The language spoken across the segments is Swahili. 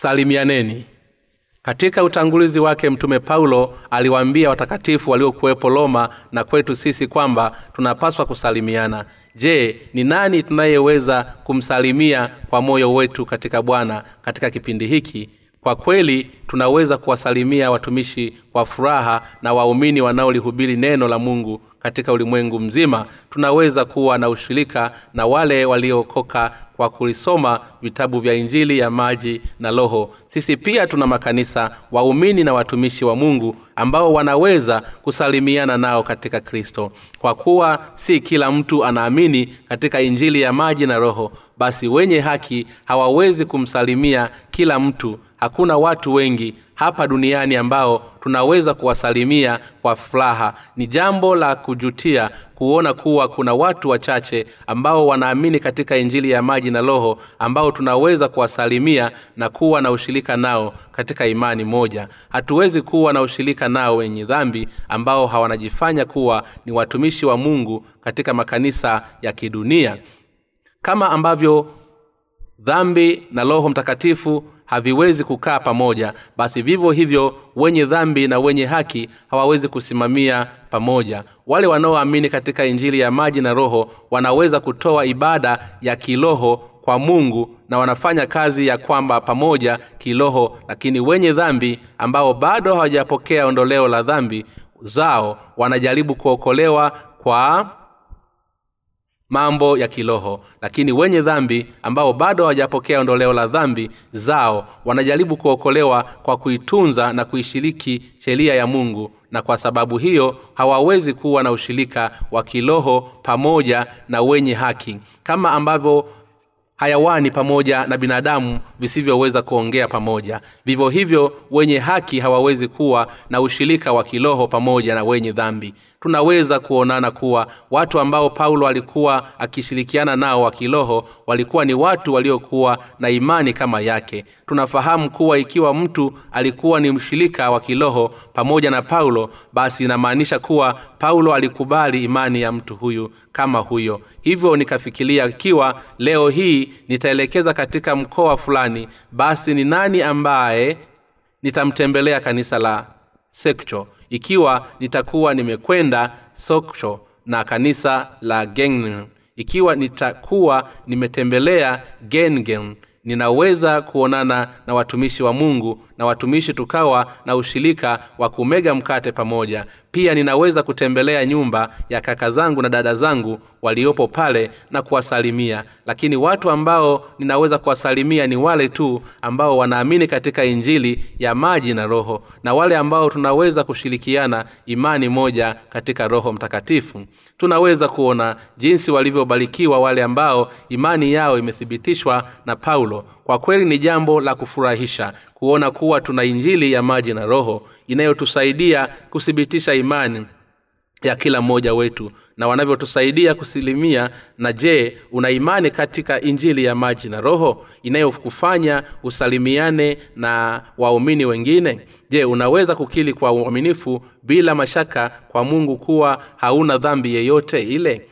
salimianeni. Katika utangulizi wake mtume paulo aliwaambia watakatifu waliokuwepo roma na kwetu sisi kwamba tunapaswa kusalimiana. Je ni nani tunayeweza kumsalimia kwa moyo wetu katika bwana katika kipindi hiki? Kwa kweli tunaweza kuwasalimia watumishi kwa furaha na waumini wanaolihubiri neno la mungu katika ulimwengu mzima. Tunaweza kuwa na ushirika na wale waliookoka kwa kulisoma vitabu vya injili ya maji na roho. Sisi pia tuna makanisa waumini na watumishi wa mungu ambao wanaweza kusalimiana nao katika kristo. Kwa kuwa si kila mtu anaamini katika injili ya maji na roho basi wenye haki hawawezi kumsalimia kila mtu. Hakuna watu wengi hapa duniani ambao tunaweza kuwasalimia kwa furaha. Ni jambo la kujutia kuona kuwa kuna watu wachache ambao wanaamini katika injili ya maji na roho ambao tunaweza kuwasalimia na kuwa na ushirika nao katika imani moja. Hatuwezi kuwa na ushirika nao wenye dhambi ambao hawanajifanya kuwa ni watumishi wa mungu katika makanisa ya kidunia. Kama ambavyo dhambi na roho mtakatifu haviwezi kukaa pamoja. Basi vivyo hivyo wenye dhambi na wenye haki hawawezi kusimamia pamoja. Wale wanaoamini katika injili ya maji na roho wanaweza kutoa ibada ya kiroho kwa mungu na wanafanya kazi ya kwamba pamoja kiroho. Lakini wenye dhambi ambao bado hawajapokea ondoleo la dhambi zao wanajaribu kuokolewa kwa mambo ya kiroho lakini wenye dhambi ambao bado hawajapokea ondoleo la dhambi zao wanajaribu kuokolewa kwa kuitunza na kuishiriki sheria ya mungu na kwa sababu hiyo hawawezi kuwa na ushirika wa kiroho pamoja na wenye haki kama ambavyo hayawani pamoja na binadamu visivyoweza kuongea pamoja. Vivyo hivyo wenye haki hawawezi kuwa na ushirika wa kiroho pamoja na wenye dhambi tunaweza kuonana kuwa watu ambao paulo alikuwa akishirikiana nao wa kiroho walikuwa ni watu waliokuwa na imani kama yake. Tunafahamu kuwa ikiwa mtu alikuwa ni mshirika wa kiroho pamoja na paulo basi inamaanisha kuwa paulo alikubali imani ya mtu huyu kama huyo. Hivyo nikafikiria ikiwa leo hii nitaelekeza katika mkoa fulani basi ni nani ambaye nitamtembelea kanisa la sekcho ikiwa nitakuwa nimekwenda sokcho na kanisa la gengen ikiwa nitakuwa nimetembelea gengen ninaweza kuonana na watumishi wa mungu na watumishi tukawa na ushirika wa kumega mkate pamoja pia ninaweza kutembelea nyumba ya kaka zangu na dada zangu waliopo pale na kuwasalimia. Lakini watu ambao ninaweza kuwasalimia ni wale tu ambao wanaamini katika injili ya maji na roho na wale ambao tunaweza kushirikiana imani moja katika roho mtakatifu. Tunaweza kuona jinsi walivyobarikiwa wale ambao imani yao imethibitishwa na paulo kwa kweli ni jambo la kufurahisha kuona kuwa tuna injili ya maji na roho inayotusaidia kuthibitisha imani ya kila mmoja wetu na wanavyotusaidia kusilimia na je una imani katika injili ya maji na roho inayokufanya usalimiane na waumini wengine? Je unaweza kukili kwa uaminifu bila mashaka kwa mungu kuwa hauna dhambi yeyote ile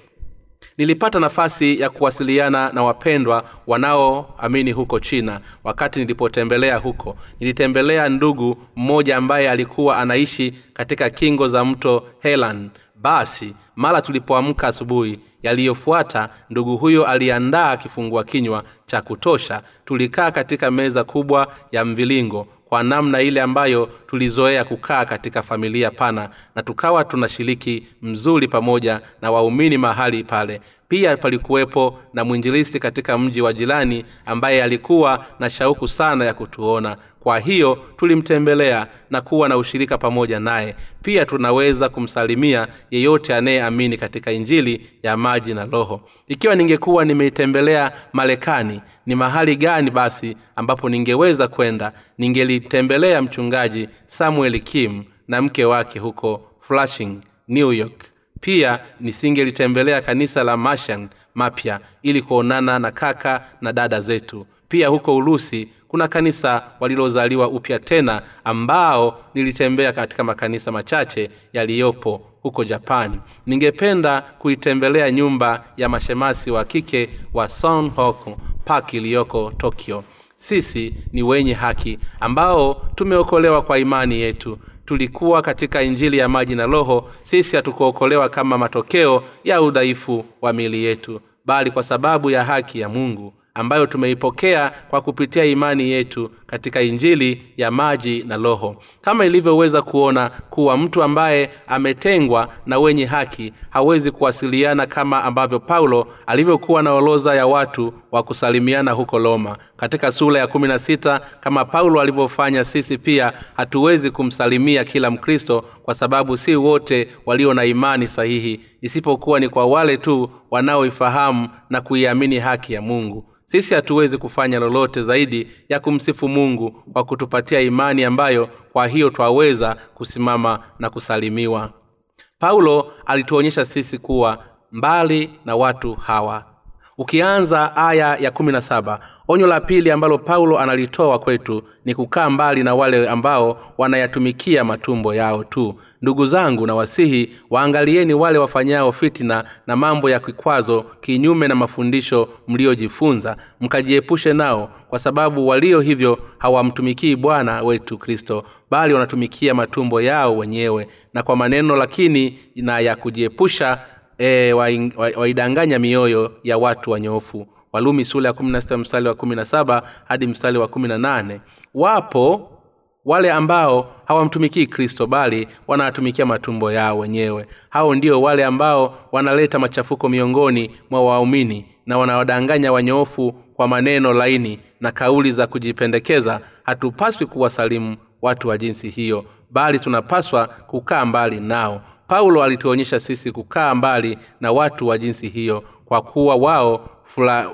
nilipata nafasi ya kuwasiliana na wapendwa wanaoamini huko china wakati nilipotembelea huko. Nilitembelea ndugu mmoja ambaye alikuwa anaishi katika kingo za mto helan. Basi mara tulipoamka asubuhi yaliyofuata ndugu huyo aliandaa kifungua kinywa cha kutosha. Tulikaa katika meza kubwa ya mvilingo kwa namna ile ambayo tulizoea kukaa katika familia pana na tukawa tunashiriki mzuri pamoja na waumini mahali pale. Pia palikuwepo na mwinjilisi katika mji wa jirani ambaye alikuwa na shauku sana ya kutuona. Kwa hiyo tulimtembelea na kuwa na ushirika pamoja naye. Pia tunaweza kumsalimia yeyote anayeamini katika injili ya maji na roho. Ikiwa ningekuwa nimeitembelea marekani ni mahali gani basi ambapo ningeweza kwenda ningelitembelea mchungaji samuel kim na mke wake huko flushing new york. Pia nisingelitembelea kanisa la mashan mapya ili kuonana na kaka na dada zetu. Pia huko urusi kuna kanisa walilozaliwa upya tena ambao nilitembea katika makanisa machache yaliyopo huko japani ningependa kuitembelea nyumba ya mashemasi wa kike wa sonhok park iliyoko tokyo. Sisi ni wenye haki ambao tumeokolewa kwa imani yetu. Tulikuwa katika injili ya maji na roho. Sisi hatukuokolewa kama matokeo ya udhaifu wa mili yetu bali kwa sababu ya haki ya mungu ambayo tumeipokea kwa kupitia imani yetu katika injili ya maji na roho. Kama ilivyoweza kuona kuwa mtu ambaye ametengwa na wenye haki hawezi kuwasiliana kama ambavyo paulo alivyokuwa na oloza ya watu wa kusalimiana huko roma katika sura ya kumi na sita kama paulo alivyofanya sisi pia hatuwezi kumsalimia kila mkristo kwa sababu si wote walio na imani sahihi isipokuwa ni kwa wale tu wanaoifahamu na kuiamini haki ya mungu. Sisi hatuwezi kufanya lolote zaidi ya kumsifu mungu kwa kutupatia imani ambayo kwa hiyo twaweza kusimama na kusalimiwa. Paulo alituonyesha sisi kuwa mbali na watu hawa. Ukianza aya ya kumi na saba onyo la pili ambalo paulo analitoa kwetu ni kukaa mbali na wale ambao wanayatumikia matumbo yao tu. Ndugu zangu na wasihi waangalieni wale wafanyao fitina na mambo ya kikwazo kinyume na mafundisho mliojifunza. Mkajiepushe nao kwa sababu walio hivyo hawamtumikii bwana wetu kristo bali wanatumikia matumbo yao wenyewe. Na kwa maneno lakini na ya kujiepusha e, waidanganya wa, wa mioyo ya watu wanyofu walumi sula ya kumi na sita mstari wa kumi na saba hadi mstari wa kumi na nane. Wapo wale ambao hawamtumikii kristo bali wanatumikia matumbo yao wenyewe. Hao ndio wale ambao wanaleta machafuko miongoni mwa waumini na wanawadanganya wanyoofu kwa maneno laini na kauli za kujipendekeza. Hatupaswi kuwasalimu watu wa jinsi hiyo bali tunapaswa kukaa mbali nao. Paulo alituonyesha sisi kukaa mbali na watu wa jinsi hiyo kwa kuwa wao fula,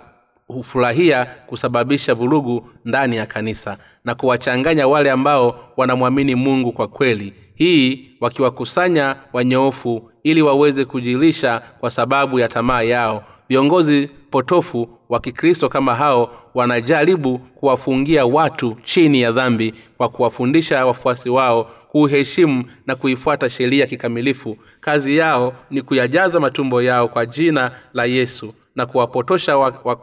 hufurahia kusababisha vurugu ndani ya kanisa na kuwachanganya wale ambao wanamwamini mungu kwa kweli. Hii wakiwakusanya wanyoofu ili waweze kujilisha kwa sababu ya tamaa yao. Viongozi potofu wa kikristo kama hao wanajaribu kuwafungia watu chini ya dhambi kwa kuwafundisha wafuasi wao kuuheshimu na kuifuata sheria kikamilifu. Kazi yao ni kuyajaza matumbo yao kwa jina la yesu na kuwapotosha wa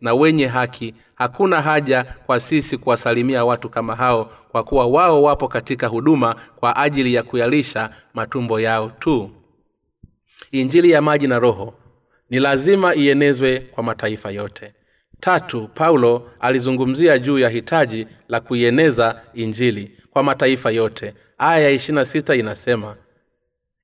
na wenye haki. Hakuna haja kwa sisi kuwasalimia watu kama hao kwa kuwa wao wapo katika huduma kwa ajili ya kuyalisha matumbo yao tu. Injili ya maji na roho ni lazima ienezwe kwa mataifa yote tatu paulo alizungumzia juu ya hitaji la kuieneza injili kwa mataifa yote. Aya ya ishirina sita inasema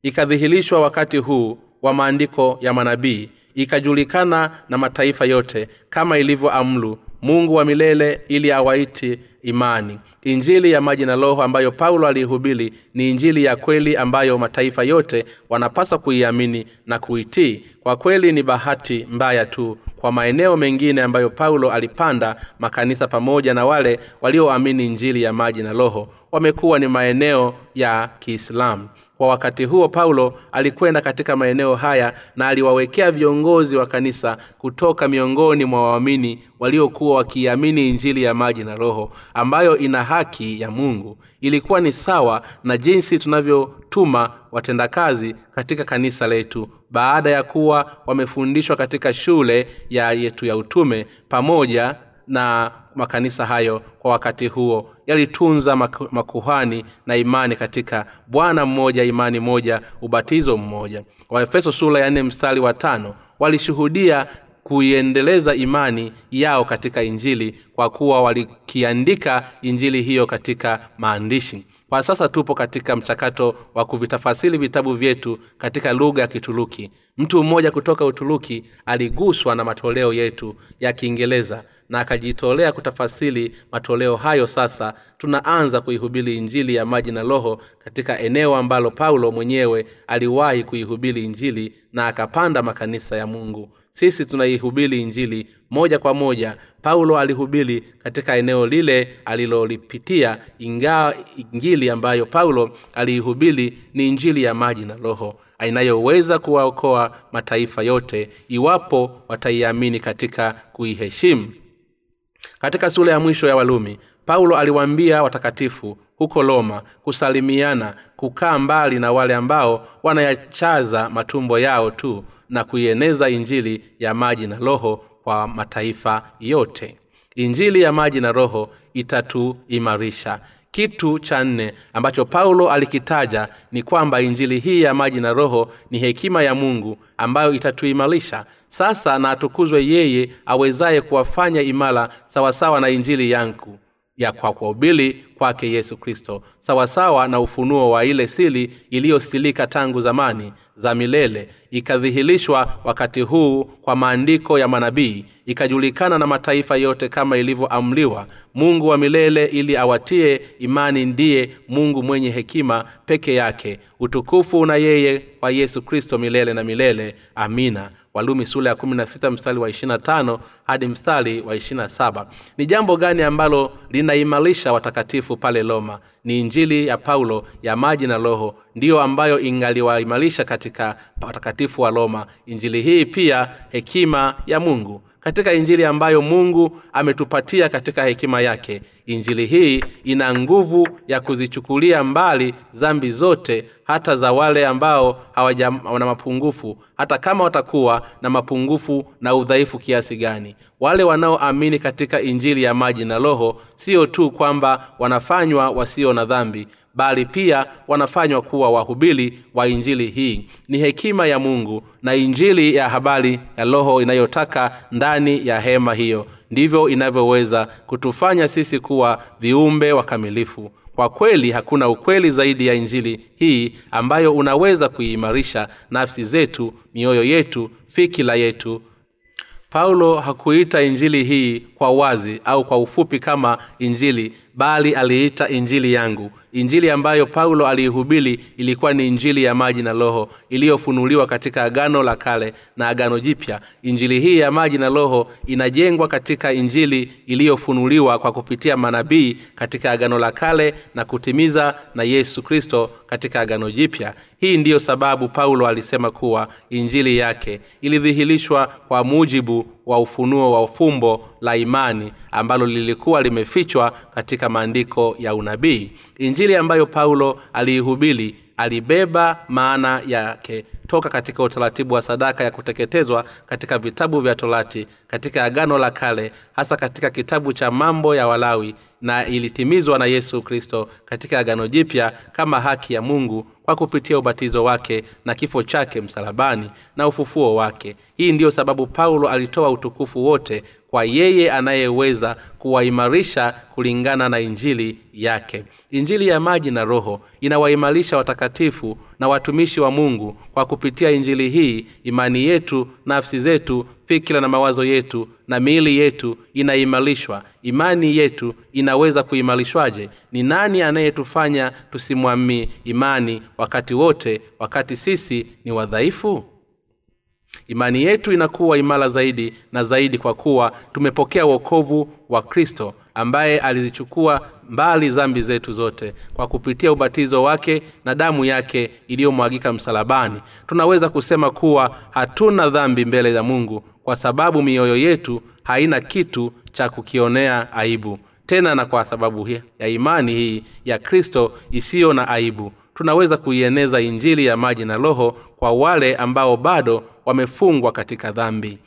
ikadhihirishwa wakati huu wa maandiko ya manabii ikajulikana na mataifa yote kama ilivyo amlu mungu wa milele ili awaiti imani injili ya maji na roho ambayo paulo aliihubiri ni injili ya kweli ambayo mataifa yote wanapaswa kuiamini na kuitii. Kwa kweli ni bahati mbaya tu kwa maeneo mengine ambayo paulo alipanda makanisa pamoja na wale walioamini injili ya maji na roho. Wamekuwa ni maeneo ya kiislamu kwa wakati huo paulo alikwenda katika maeneo haya na aliwawekea viongozi wa kanisa kutoka miongoni mwa waamini waliokuwa wakiamini injili ya maji na roho ambayo ina haki ya mungu. Ilikuwa ni sawa na jinsi tunavyotuma watendakazi katika kanisa letu baada ya kuwa wamefundishwa katika shule ya yetu ya utume pamoja na makanisa hayo kwa wakati huo yalitunza makuhani na imani katika bwana mmoja imani moja ubatizo mmoja. Waefeso sura ya nne mstari wa tano walishuhudia kuiendeleza imani yao katika injili kwa kuwa walikiandika injili hiyo katika maandishi. Kwa sasa tupo katika mchakato wa kuvitafasiri vitabu vyetu katika lugha ya kituruki. Mtu mmoja kutoka uturuki aliguswa na matoleo yetu ya kiingereza na akajitolea kutafasili matoleo hayo sasa tunaanza kuihubiri injili ya maji na roho katika eneo ambalo paulo mwenyewe aliwahi kuihubiri injili na akapanda makanisa ya mungu. Sisi tunaihubiri injili moja kwa moja. Paulo alihubiri katika eneo lile alilolipitia ingawa injili ambayo paulo aliihubiri ni injili ya maji na roho inayoweza kuwaokoa mataifa yote iwapo wataiamini katika kuiheshimu katika sura ya mwisho ya walumi paulo aliwaambia watakatifu huko roma kusalimiana kukaa mbali na wale ambao wanayachaza matumbo yao tu na kuieneza injili ya maji na roho kwa mataifa yote. Injili ya maji na roho itatuimarisha kitu cha nne ambacho paulo alikitaja ni kwamba injili hii ya maji na roho ni hekima ya mungu ambayo itatuimarisha. Sasa na atukuzwe yeye awezaye kuwafanya imara sawasawa na injili yangu ya kwa kuhubiri kwake yesu kristo sawasawa na ufunuo wa ile sili iliyosilika tangu zamani za milele ikadhihirishwa wakati huu kwa maandiko ya manabii ikajulikana na mataifa yote kama ilivyoamliwa mungu wa milele ili awatie imani ndiye mungu mwenye hekima peke yake utukufu na yeye kwa yesu kristo milele na milele amina walumi sula ya 16 mstari wa 25 hadi mstari wa 27 ni jambo gani ambalo linaimarisha watakatifu pale roma? Ni injili ya paulo ya maji na roho ndiyo ambayo ingaliwaimarisha katika watakatifu wa roma. Injili hii pia hekima ya mungu. Katika injili ambayo mungu ametupatia katika hekima yake injili hii ina nguvu ya kuzichukulia mbali zambi zote hata za wale ambao hawana mapungufu hata kama watakuwa na mapungufu na udhaifu kiasi gani. Wale wanaoamini katika injili ya maji na roho sio tu kwamba wanafanywa wasio na dhambi bali pia wanafanywa kuwa wahubiri wa injili hii. Ni hekima ya mungu na injili ya habari ya roho inayotaka ndani ya hema hiyo. Ndivyo inavyoweza kutufanya sisi kuwa viumbe wakamilifu kwa kweli hakuna ukweli zaidi ya injili hii ambayo unaweza kuiimarisha nafsi zetu mioyo yetu fikila yetu. Paulo hakuita injili hii kwa wazi au kwa ufupi kama injili bali aliita injili yangu injili ambayo paulo aliihubiri ilikuwa ni injili ya maji na roho iliyofunuliwa katika agano la kale na agano jipya. Injili hii ya maji na roho inajengwa katika injili iliyofunuliwa kwa kupitia manabii katika agano la kale na kutimiza na yesu kristo katika agano jipya. Hii ndiyo sababu paulo alisema kuwa injili yake ilidhihirishwa kwa mujibu wa ufunuo wa fumbo la imani ambalo lilikuwa limefichwa katika maandiko ya unabii. Injili ambayo paulo aliihubiri alibeba maana yake toka katika utaratibu wa sadaka ya kuteketezwa katika vitabu vya torati katika agano la kale hasa katika kitabu cha mambo ya walawi na ilitimizwa na yesu kristo katika agano jipya kama haki ya mungu kwa kupitia ubatizo wake na kifo chake msalabani na ufufuo wake. Hii ndiyo sababu paulo alitoa utukufu wote kwa yeye anayeweza kuwaimarisha kulingana na injili yake. Injili ya maji na roho inawaimarisha watakatifu na watumishi wa mungu kwa kupitia injili hii imani yetu nafsi zetu fikira na mawazo yetu na miili yetu inaimarishwa imani yetu inaweza kuimarishwaje? Ni nani anayetufanya tusimwamii imani wakati wote wakati sisi ni wadhaifu? Imani yetu inakuwa imara zaidi na zaidi kwa kuwa tumepokea wokovu wa kristo ambaye alizichukua mbali zambi zetu zote kwa kupitia ubatizo wake na damu yake iliyomwagika msalabani. Tunaweza kusema kuwa hatuna dhambi mbele za mungu kwa sababu mioyo yetu haina kitu cha kukionea aibu. Tena na kwa sababu ya imani hii ya kristo isiyo na aibu tunaweza kuieneza injili ya maji na roho kwa wale ambao bado wamefungwa katika dhambi.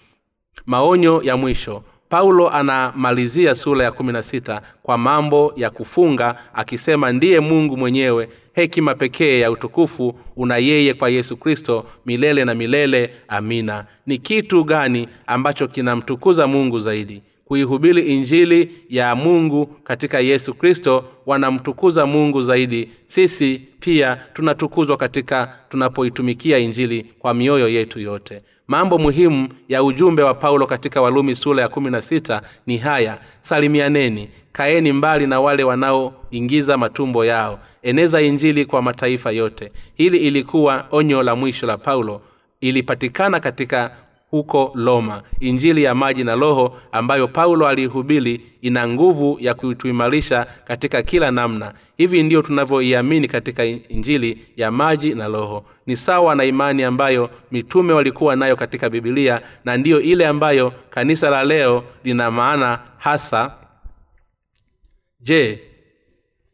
Maonyo ya mwisho paulo anamalizia sura ya kumi na sita kwa mambo ya kufunga akisema ndiye mungu mwenyewe hekima pekee ya utukufu una yeye kwa yesu kristo milele na milele. Amina. Ni kitu gani ambacho kinamtukuza mungu zaidi? Kuihubiri injili ya mungu katika yesu kristo wanamtukuza mungu zaidi. Sisi pia tunatukuzwa katika tunapoitumikia injili kwa mioyo yetu yote mambo muhimu ya ujumbe wa paulo katika walumi sura ya kumi na sita ni haya salimianeni kaeni mbali na wale wanaoingiza matumbo yao eneza injili kwa mataifa yote. Hili ilikuwa onyo la mwisho la paulo ilipatikana katika huko roma injili ya maji na roho ambayo paulo aliihubiri ina nguvu ya kutuimarisha katika kila namna. Hivi ndiyo tunavyoiamini katika injili ya maji na roho ni sawa na imani ambayo mitume walikuwa nayo katika bibilia na ndiyo ile ambayo kanisa la leo lina maana hasa. Je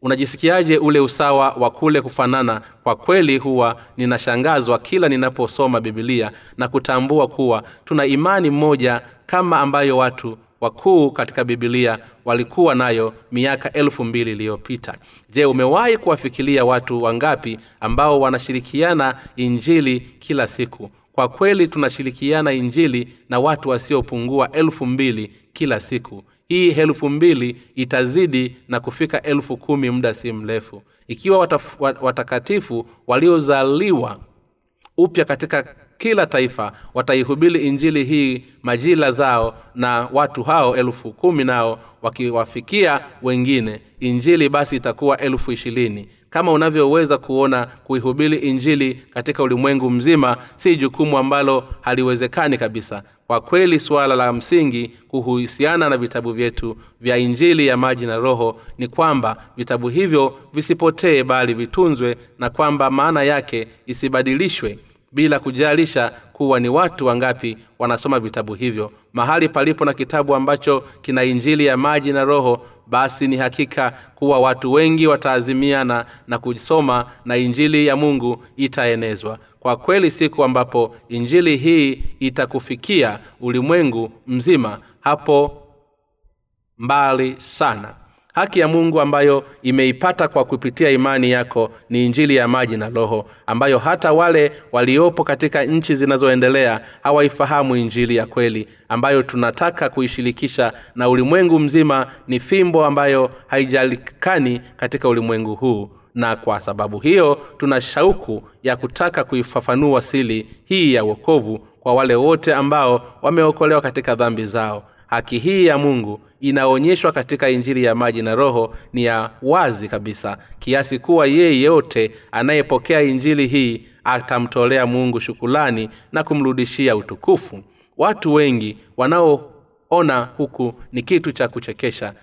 unajisikiaje ule usawa wa kule kufanana? Kwa kweli huwa ninashangazwa kila ninaposoma bibilia na kutambua kuwa tuna imani mmoja kama ambayo watu wakuu katika bibilia walikuwa nayo miaka elfu mbili iliyopita. Je umewahi kuwafikiria watu wangapi ambao wanashirikiana injili kila siku? Kwa kweli tunashirikiana injili na watu wasiopungua elfu mbili kila siku. Hii elfu mbili itazidi na kufika elfu kumi muda si mrefu. Ikiwa wataf, watakatifu waliozaliwa upya katika kila taifa wataihubiri injili hii majila zao na watu hao elfu kumi nao wakiwafikia wengine. Injili basi itakuwa elfu ishirini. Kama unavyoweza kuona kuihubiri injili katika ulimwengu mzima si jukumu ambalo haliwezekani kabisa. Kwa kweli suala la msingi kuhusiana na vitabu vyetu vya injili ya maji na roho ni kwamba vitabu hivyo visipotee bali vitunzwe na kwamba maana yake isibadilishwe bila kujalisha kuwa ni watu wangapi wanasoma vitabu hivyo. Mahali palipo na kitabu ambacho kina injili ya maji na roho basi ni hakika kuwa watu wengi wataazimiana na kusoma na injili ya mungu itaenezwa. Kwa kweli siku ambapo injili hii itakufikia ulimwengu mzima hapo mbali sana haki ya mungu ambayo imeipata kwa kupitia imani yako ni injili ya maji na roho ambayo hata wale waliopo katika nchi zinazoendelea hawaifahamu injili ya kweli ambayo tunataka kuishirikisha na ulimwengu mzima ni fimbo ambayo haijalikani katika ulimwengu huu. Na kwa sababu hiyo tuna shauku ya kutaka kuifafanua sili hii ya uokovu kwa wale wote ambao wameokolewa katika dhambi zao. Haki hii ya mungu inaonyeshwa katika injili ya maji na roho ni ya wazi kabisa. Kiasi kuwa yeyote anayepokea injili hii atamtolea mungu shukulani na kumrudishia utukufu. Watu wengi wanaoona huku ni kitu cha kuchekesha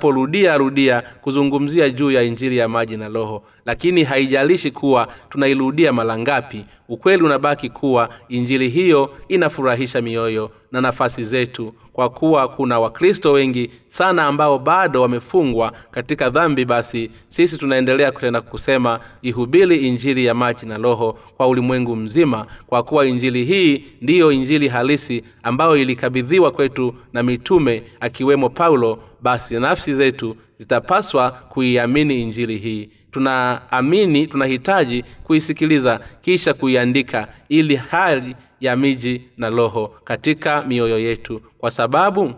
tunaporudia rudia kuzungumzia juu ya injili ya maji na roho. Lakini haijalishi kuwa tunairudia mara ngapi ukweli unabaki kuwa injili hiyo inafurahisha mioyo na nafasi zetu kwa kuwa kuna wakristo wengi sana ambao bado wamefungwa katika dhambi. Basi sisi tunaendelea kutenda kusema ihubiri injili ya maji na roho kwa ulimwengu mzima kwa kuwa injili hii ndiyo injili halisi ambayo ilikabidhiwa kwetu na mitume akiwemo paulo basi nafsi zetu zitapaswa kuiamini injili hii. Tunaamini tunahitaji kuisikiliza kisha kuiandika ili hali ya miji na roho katika mioyo yetu kwa sababu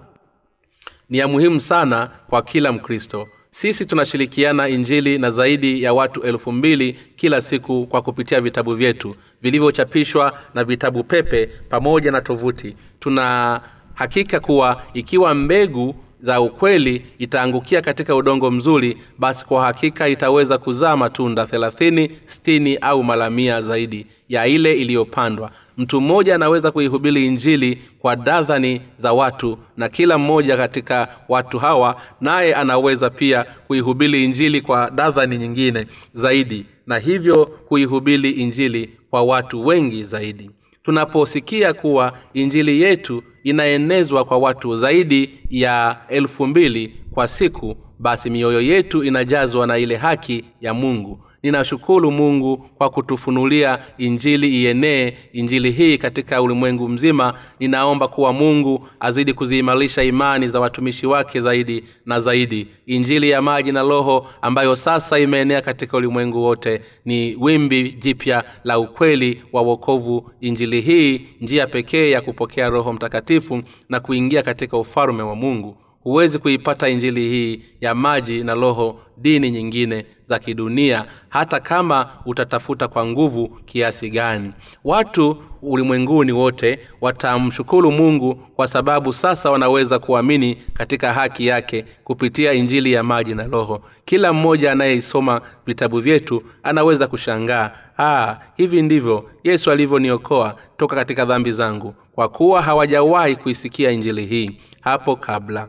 ni ya muhimu sana kwa kila mkristo. Sisi tunashirikiana injili na zaidi ya watu elfu mbili kila siku kwa kupitia vitabu vyetu vilivyochapishwa na vitabu pepe pamoja na tovuti. Tuna hakika kuwa ikiwa mbegu za ukweli itaangukia katika udongo mzuri basi kwa hakika itaweza kuzaa matunda thelathini stini au mara mia zaidi ya ile iliyopandwa. Mtu mmoja anaweza kuihubiri injili kwa dadhani za watu na kila mmoja katika watu hawa naye anaweza pia kuihubiri injili kwa dadhani nyingine zaidi na hivyo kuihubiri injili kwa watu wengi zaidi. Tunaposikia kuwa injili yetu inaenezwa kwa watu zaidi ya elfu mbili kwa siku basi mioyo yetu inajazwa na ile haki ya mungu ninashukuru mungu kwa kutufunulia injili ienee injili hii katika ulimwengu mzima. Ninaomba kuwa mungu azidi kuziimarisha imani za watumishi wake zaidi na zaidi. Injili ya maji na roho ambayo sasa imeenea katika ulimwengu wote ni wimbi jipya la ukweli wa wokovu. Injili hii njia pekee ya kupokea roho mtakatifu na kuingia katika ufalume wa mungu huwezi kuipata injili hii ya maji na roho dini nyingine za kidunia hata kama utatafuta kwa nguvu kiasi gani. Watu ulimwenguni wote watamshukuru mungu kwa sababu sasa wanaweza kuamini katika haki yake kupitia injili ya maji na roho. Kila mmoja anayeisoma vitabu vyetu anaweza kushangaa ah, hivi ndivyo yesu alivyoniokoa toka katika dhambi zangu kwa kuwa hawajawahi kuisikia injili hii hapo kabla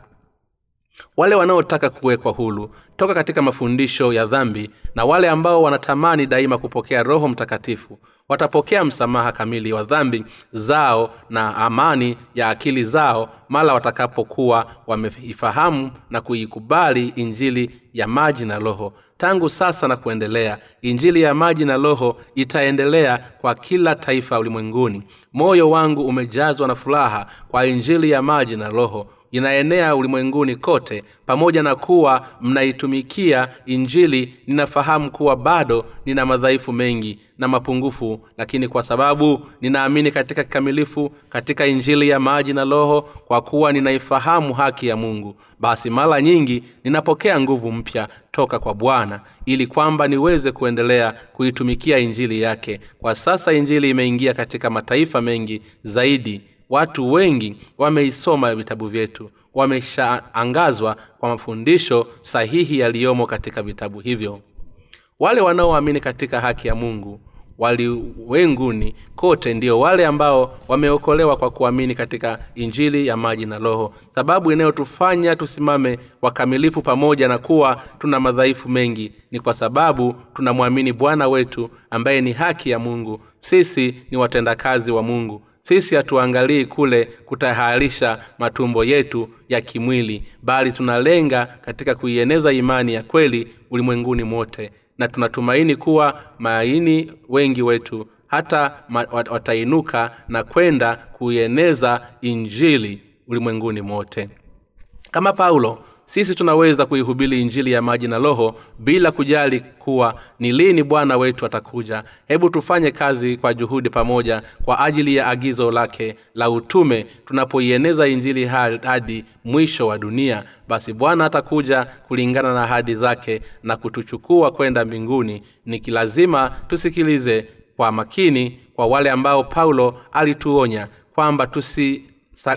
wale wanaotaka kuwekwa hulu toka katika mafundisho ya dhambi na wale ambao wanatamani daima kupokea roho mtakatifu watapokea msamaha kamili wa dhambi zao na amani ya akili zao mala watakapokuwa wameifahamu na kuikubali injili ya maji na roho. Tangu sasa na kuendelea injili ya maji na roho itaendelea kwa kila taifa ulimwenguni. Moyo wangu umejazwa na furaha kwa injili ya maji na roho inaenea ulimwenguni kote pamoja na kuwa mnaitumikia injili ninafahamu kuwa bado nina madhaifu mengi na mapungufu lakini kwa sababu ninaamini katika kikamilifu katika injili ya maji na roho kwa kuwa ninaifahamu haki ya mungu basi mara nyingi ninapokea nguvu mpya toka kwa bwana ili kwamba niweze kuendelea kuitumikia injili yake. Kwa sasa injili imeingia katika mataifa mengi zaidi watu wengi wameisoma vitabu vyetu. Wameshaangazwa kwa mafundisho sahihi yaliyomo katika vitabu hivyo. Wale wanaoamini katika haki ya mungu waliwenguni kote ndio wale ambao wameokolewa kwa kuamini katika injili ya maji na roho. Sababu inayotufanya tusimame wakamilifu pamoja na kuwa tuna madhaifu mengi ni kwa sababu tunamwamini bwana wetu ambaye ni haki ya mungu. Sisi ni watendakazi wa mungu sisi hatuangalii kule kutaharisha matumbo yetu ya kimwili bali tunalenga katika kuieneza imani ya kweli ulimwenguni mote. Na tunatumaini kuwa maini wengi wetu hata watainuka na kwenda kuieneza injili ulimwenguni mote. Kama paulo sisi tunaweza kuihubiri injili ya maji na roho bila kujali kuwa ni lini bwana wetu atakuja. Hebu tufanye kazi kwa juhudi pamoja kwa ajili ya agizo lake la utume. Tunapoieneza injili hadi mwisho wa dunia basi bwana atakuja kulingana na ahadi zake na kutuchukua kwenda mbinguni. Ni kilazima tusikilize kwa makini kwa wale ambao paulo alituonya kwamba tusi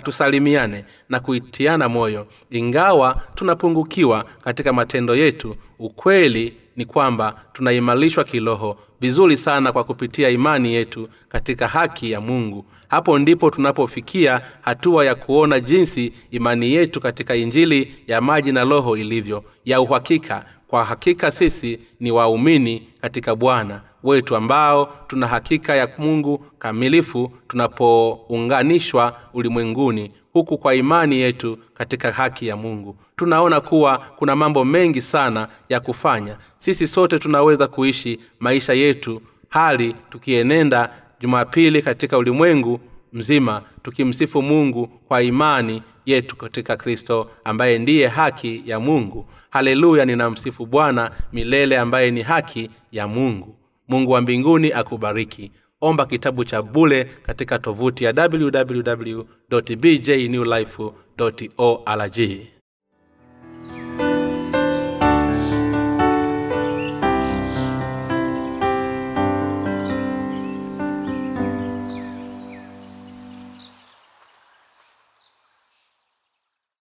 tusalimiane na kuitiana moyo ingawa tunapungukiwa katika matendo yetu. Ukweli ni kwamba tunaimarishwa kiroho vizuri sana kwa kupitia imani yetu katika haki ya mungu. Hapo ndipo tunapofikia hatua ya kuona jinsi imani yetu katika injili ya maji na roho ilivyo. Ya uhakika kwa hakika sisi ni waumini katika bwana wetu ambao tuna hakika ya mungu kamilifu tunapounganishwa ulimwenguni huku kwa imani yetu katika haki ya mungu. Tunaona kuwa kuna mambo mengi sana ya kufanya. Sisi sote tunaweza kuishi maisha yetu hali tukienenda jumapili katika ulimwengu mzima tukimsifu mungu kwa imani yetu katika kristo ambaye ndiye haki ya mungu. Haleluya ninamsifu bwana milele ambaye ni haki ya mungu mungu wa mbinguni akubariki. Omba kitabu cha bule katika tovuti ya www bjnewlife org